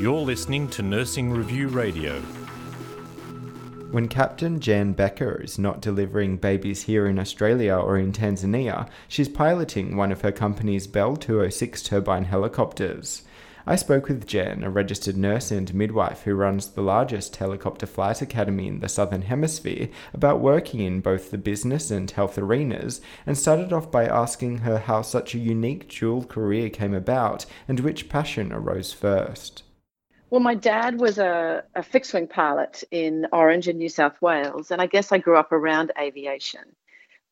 You're listening to Nursing Review Radio. When Captain Jan Becker is not delivering babies here in Australia or in Tanzania, she's piloting one of her company's Bell 206 turbine helicopters. I spoke with Jan, a registered nurse and midwife who runs the largest helicopter flight academy in the Southern Hemisphere, about working in both the business and health arenas, and started off by asking her how such a unique dual career came about and which passion arose first. Well, my dad was a, a fixed wing pilot in Orange in New South Wales, and I guess I grew up around aviation.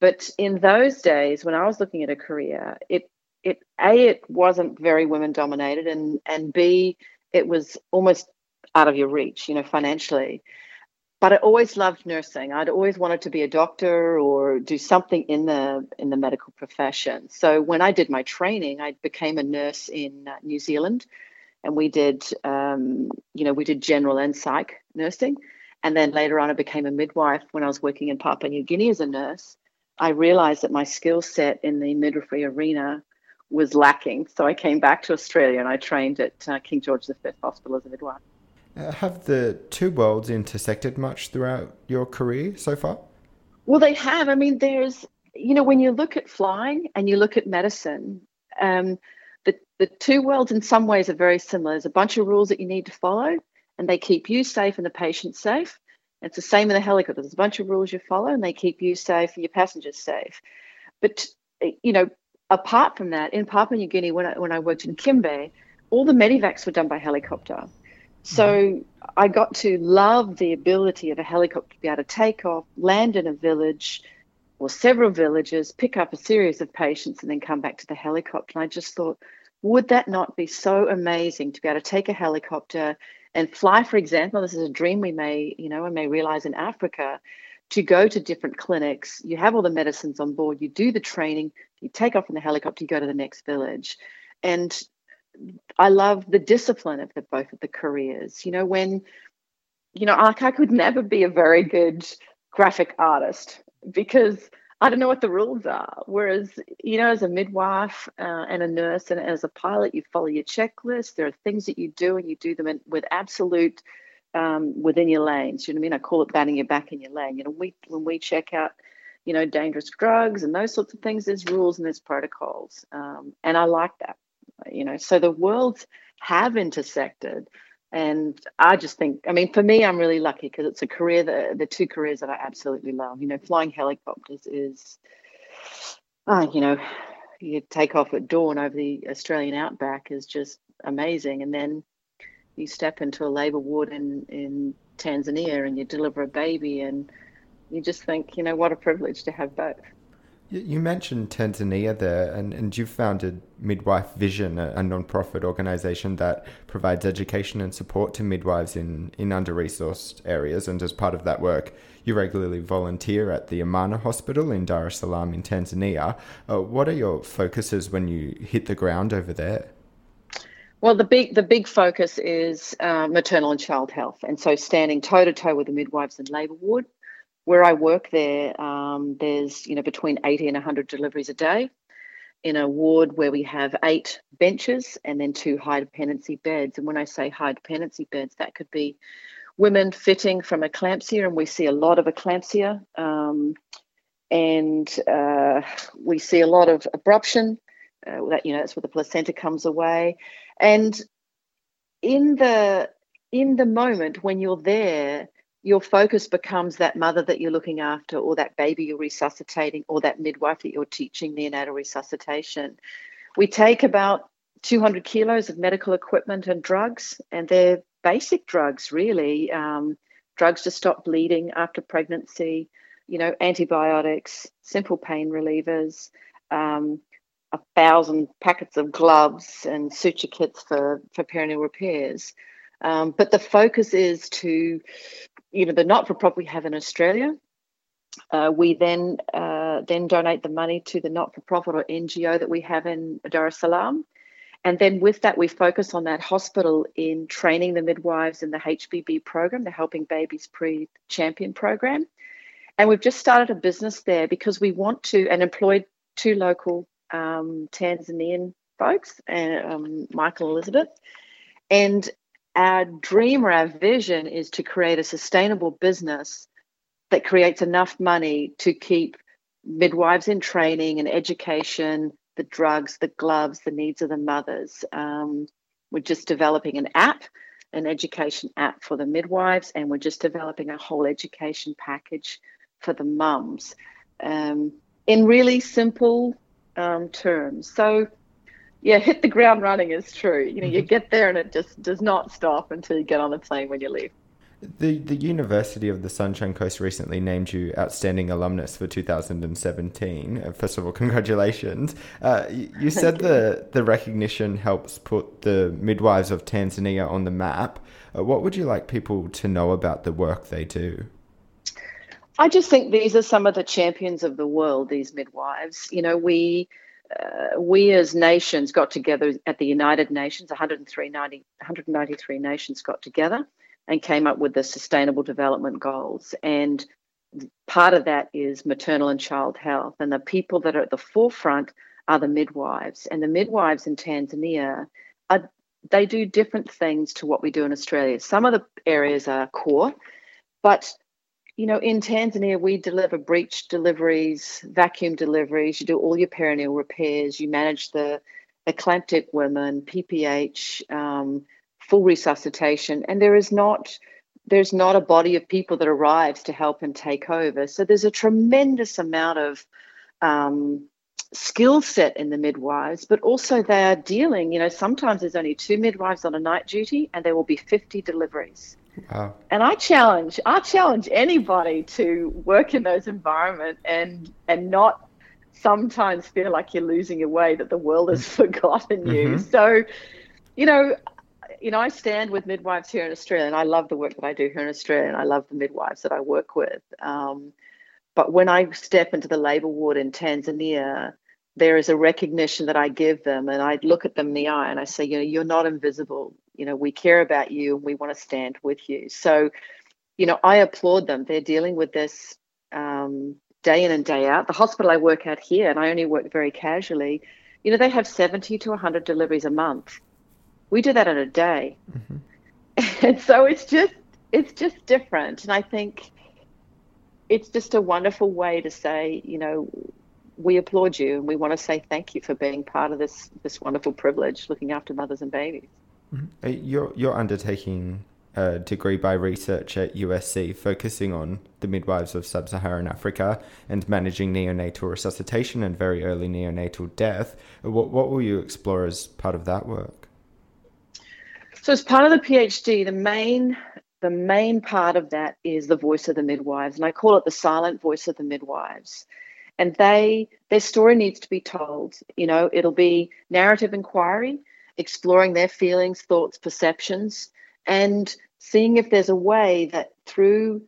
But in those days, when I was looking at a career, it it a it wasn't very women dominated, and and b it was almost out of your reach, you know, financially. But I always loved nursing. I'd always wanted to be a doctor or do something in the in the medical profession. So when I did my training, I became a nurse in uh, New Zealand and we did um, you know we did general and psych nursing and then later on i became a midwife when i was working in papua new guinea as a nurse i realized that my skill set in the midwifery arena was lacking so i came back to australia and i trained at uh, king george v hospital as a midwife uh, have the two worlds intersected much throughout your career so far well they have i mean there's you know when you look at flying and you look at medicine um, the, the two worlds in some ways are very similar. There's a bunch of rules that you need to follow, and they keep you safe and the patient safe. It's the same in the helicopter. There's a bunch of rules you follow, and they keep you safe and your passengers safe. But you know, apart from that, in Papua New Guinea, when I, when I worked in Kimbe, all the medivacs were done by helicopter. So mm-hmm. I got to love the ability of a helicopter to be able to take off, land in a village or several villages, pick up a series of patients, and then come back to the helicopter. And I just thought, would that not be so amazing to be able to take a helicopter and fly, for example, this is a dream we may, you know, we may realize in Africa, to go to different clinics. You have all the medicines on board, you do the training, you take off in the helicopter, you go to the next village. And I love the discipline of the both of the careers. You know, when, you know, like I could never be a very good graphic artist because I don't know what the rules are. Whereas, you know, as a midwife uh, and a nurse and as a pilot, you follow your checklist. There are things that you do and you do them in, with absolute um, within your lanes. You know what I mean? I call it batting your back in your lane. You know, we when we check out, you know, dangerous drugs and those sorts of things, there's rules and there's protocols, um, and I like that. You know, so the worlds have intersected and I just think, I mean, for me, I'm really lucky because it's a career that the two careers that I absolutely love. You know, flying helicopters is, uh, you know, you take off at dawn over the Australian outback is just amazing, and then you step into a labour ward in in Tanzania and you deliver a baby, and you just think, you know, what a privilege to have both. You mentioned Tanzania there, and, and you've founded Midwife Vision, a, a non-profit organisation that provides education and support to midwives in, in under-resourced areas. And as part of that work, you regularly volunteer at the Amana Hospital in Dar es Salaam in Tanzania. Uh, what are your focuses when you hit the ground over there? Well, the big the big focus is uh, maternal and child health, and so standing toe to toe with the midwives in labour ward where I work there, um, there's you know between 80 and 100 deliveries a day in a ward where we have eight benches and then two high dependency beds. And when I say high dependency beds, that could be women fitting from eclampsia, and we see a lot of eclampsia, um, and uh, we see a lot of abruption. Uh, that you know, that's where the placenta comes away, and in the in the moment when you're there your focus becomes that mother that you're looking after, or that baby you're resuscitating, or that midwife that you're teaching neonatal resuscitation. We take about 200 kilos of medical equipment and drugs, and they're basic drugs, really. Um, drugs to stop bleeding after pregnancy, you know, antibiotics, simple pain relievers, um, a thousand packets of gloves and suture kits for, for perineal repairs. Um, but the focus is to you know the not-for-profit we have in Australia. Uh, we then uh, then donate the money to the not-for-profit or NGO that we have in Dar es Salaam, and then with that we focus on that hospital in training the midwives in the HBB program, the Helping Babies Breathe Champion program, and we've just started a business there because we want to and employed two local um, Tanzanian folks, and um, Michael Elizabeth. And our dream or our vision is to create a sustainable business that creates enough money to keep midwives in training and education, the drugs, the gloves, the needs of the mothers. Um, we're just developing an app, an education app for the midwives, and we're just developing a whole education package for the mums um, in really simple um, terms. So, yeah, hit the ground running is true. You know, mm-hmm. you get there and it just does not stop until you get on the plane when you leave. The the University of the Sunshine Coast recently named you outstanding alumnus for 2017. Uh, first of all, congratulations. Uh, you, you said you. the the recognition helps put the midwives of Tanzania on the map. Uh, what would you like people to know about the work they do? I just think these are some of the champions of the world. These midwives. You know, we. Uh, we as nations got together at the United Nations, 103, 90, 193 nations got together and came up with the Sustainable Development Goals. And part of that is maternal and child health. And the people that are at the forefront are the midwives. And the midwives in Tanzania are they do different things to what we do in Australia. Some of the areas are core, but you know, in Tanzania, we deliver breech deliveries, vacuum deliveries. You do all your perineal repairs. You manage the eclamptic women, PPH, um, full resuscitation, and there is not there's not a body of people that arrives to help and take over. So there's a tremendous amount of um, skill set in the midwives, but also they are dealing. You know, sometimes there's only two midwives on a night duty, and there will be 50 deliveries. Wow. And I challenge, I challenge anybody to work in those environments and and not sometimes feel like you're losing your way, that the world has forgotten you. Mm-hmm. So, you know, you know, I stand with midwives here in Australia, and I love the work that I do here in Australia, and I love the midwives that I work with. Um, but when I step into the labour ward in Tanzania, there is a recognition that I give them, and I look at them in the eye and I say, you know, you're not invisible. You know, we care about you, and we want to stand with you. So, you know, I applaud them. They're dealing with this um, day in and day out. The hospital I work at here, and I only work very casually. You know, they have 70 to 100 deliveries a month we do that in a day mm-hmm. and so it's just it's just different and i think it's just a wonderful way to say you know we applaud you and we want to say thank you for being part of this this wonderful privilege looking after mothers and babies Mm-hmm. Uh, you're you're undertaking a degree by research at USC focusing on the midwives of sub-Saharan Africa and managing neonatal resuscitation and very early neonatal death. What what will you explore as part of that work? So as part of the PhD, the main the main part of that is the voice of the midwives, and I call it the silent voice of the midwives. And they their story needs to be told. You know, it'll be narrative inquiry, exploring their feelings, thoughts, perceptions, and seeing if there's a way that through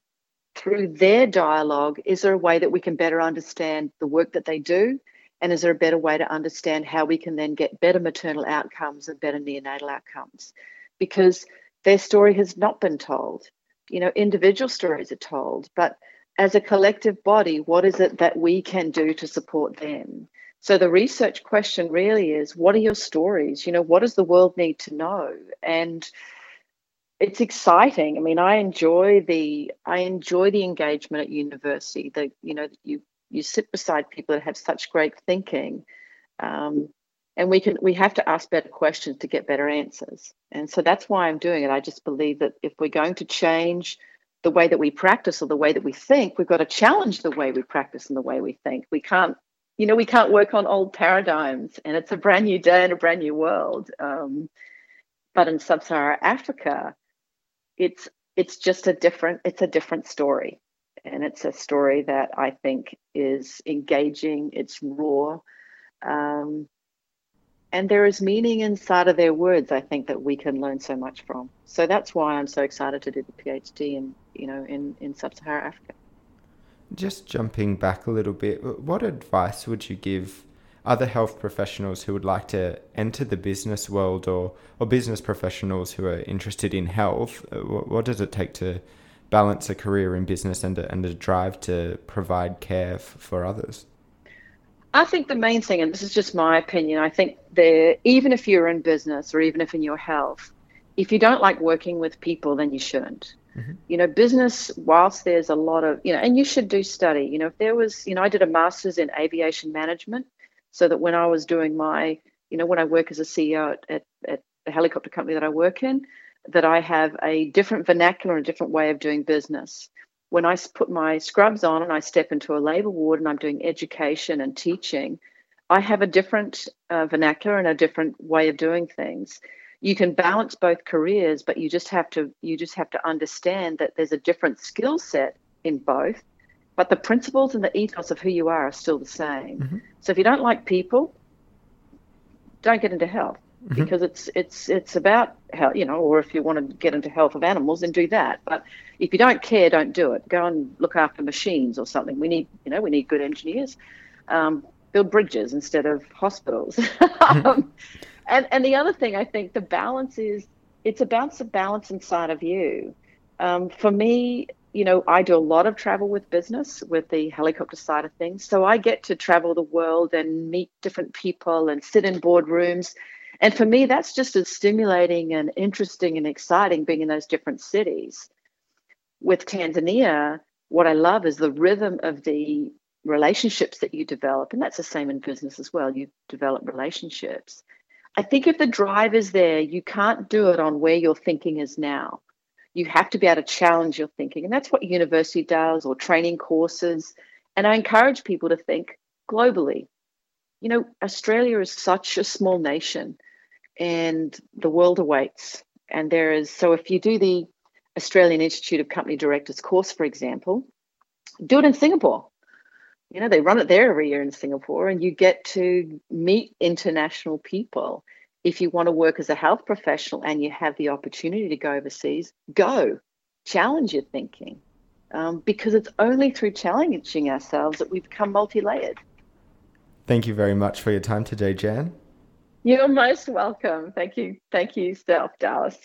through their dialogue, is there a way that we can better understand the work that they do? And is there a better way to understand how we can then get better maternal outcomes and better neonatal outcomes? because their story has not been told. You know, individual stories are told, but as a collective body, what is it that we can do to support them? So the research question really is what are your stories? You know, what does the world need to know? And it's exciting. I mean, I enjoy the I enjoy the engagement at university. That you know, you you sit beside people that have such great thinking. Um, and we can we have to ask better questions to get better answers and so that's why i'm doing it i just believe that if we're going to change the way that we practice or the way that we think we've got to challenge the way we practice and the way we think we can't you know we can't work on old paradigms and it's a brand new day and a brand new world. Um, but in sub-saharan africa it's it's just a different it's a different story. And it's a story that i think is engaging it's raw um, and there is meaning inside of their words i think that we can learn so much from. So that's why i'm so excited to do the phd in you know in in sub-saharan africa just jumping back a little bit what advice would you give other health professionals who would like to enter the business world or or business professionals who are interested in health uh, what, what does it take to balance a career in business and a, and a drive to provide care f- for others I think the main thing, and this is just my opinion, I think there, even if you're in business or even if in your health, if you don't like working with people, then you shouldn't. Mm-hmm. You know, business, whilst there's a lot of, you know, and you should do study. You know, if there was, you know, I did a master's in aviation management so that when I was doing my, you know, when I work as a CEO at, at, at the helicopter company that I work in, that I have a different vernacular and a different way of doing business when I put my scrubs on and I step into a labor ward and I'm doing education and teaching, I have a different uh, vernacular and a different way of doing things. You can balance both careers, but you just have to you just have to understand that there's a different skill set in both, but the principles and the ethos of who you are are still the same. Mm-hmm. So if you don't like people, don't get into health mm-hmm. because it's it's it's about health, you know, or if you want to get into health of animals, then do that. But if you don't care, don't do it. Go and look after machines or something. We need, you know, we need good engineers. Um, build bridges instead of hospitals. Mm-hmm. um, and and the other thing I think the balance is it's about the balance inside of you. Um, for me, you know, I do a lot of travel with business with the helicopter side of things. So I get to travel the world and meet different people and sit in boardrooms and for me, that's just as stimulating and interesting and exciting being in those different cities. With Tanzania, what I love is the rhythm of the relationships that you develop. And that's the same in business as well. You develop relationships. I think if the drive is there, you can't do it on where your thinking is now. You have to be able to challenge your thinking. And that's what university does or training courses. And I encourage people to think globally. You know, Australia is such a small nation and the world awaits. And there is, so if you do the Australian Institute of Company Directors course, for example, do it in Singapore. You know, they run it there every year in Singapore, and you get to meet international people. If you want to work as a health professional and you have the opportunity to go overseas, go challenge your thinking um, because it's only through challenging ourselves that we become multi layered. Thank you very much for your time today, Jan. You're most welcome. Thank you. Thank you, Steph Dallas.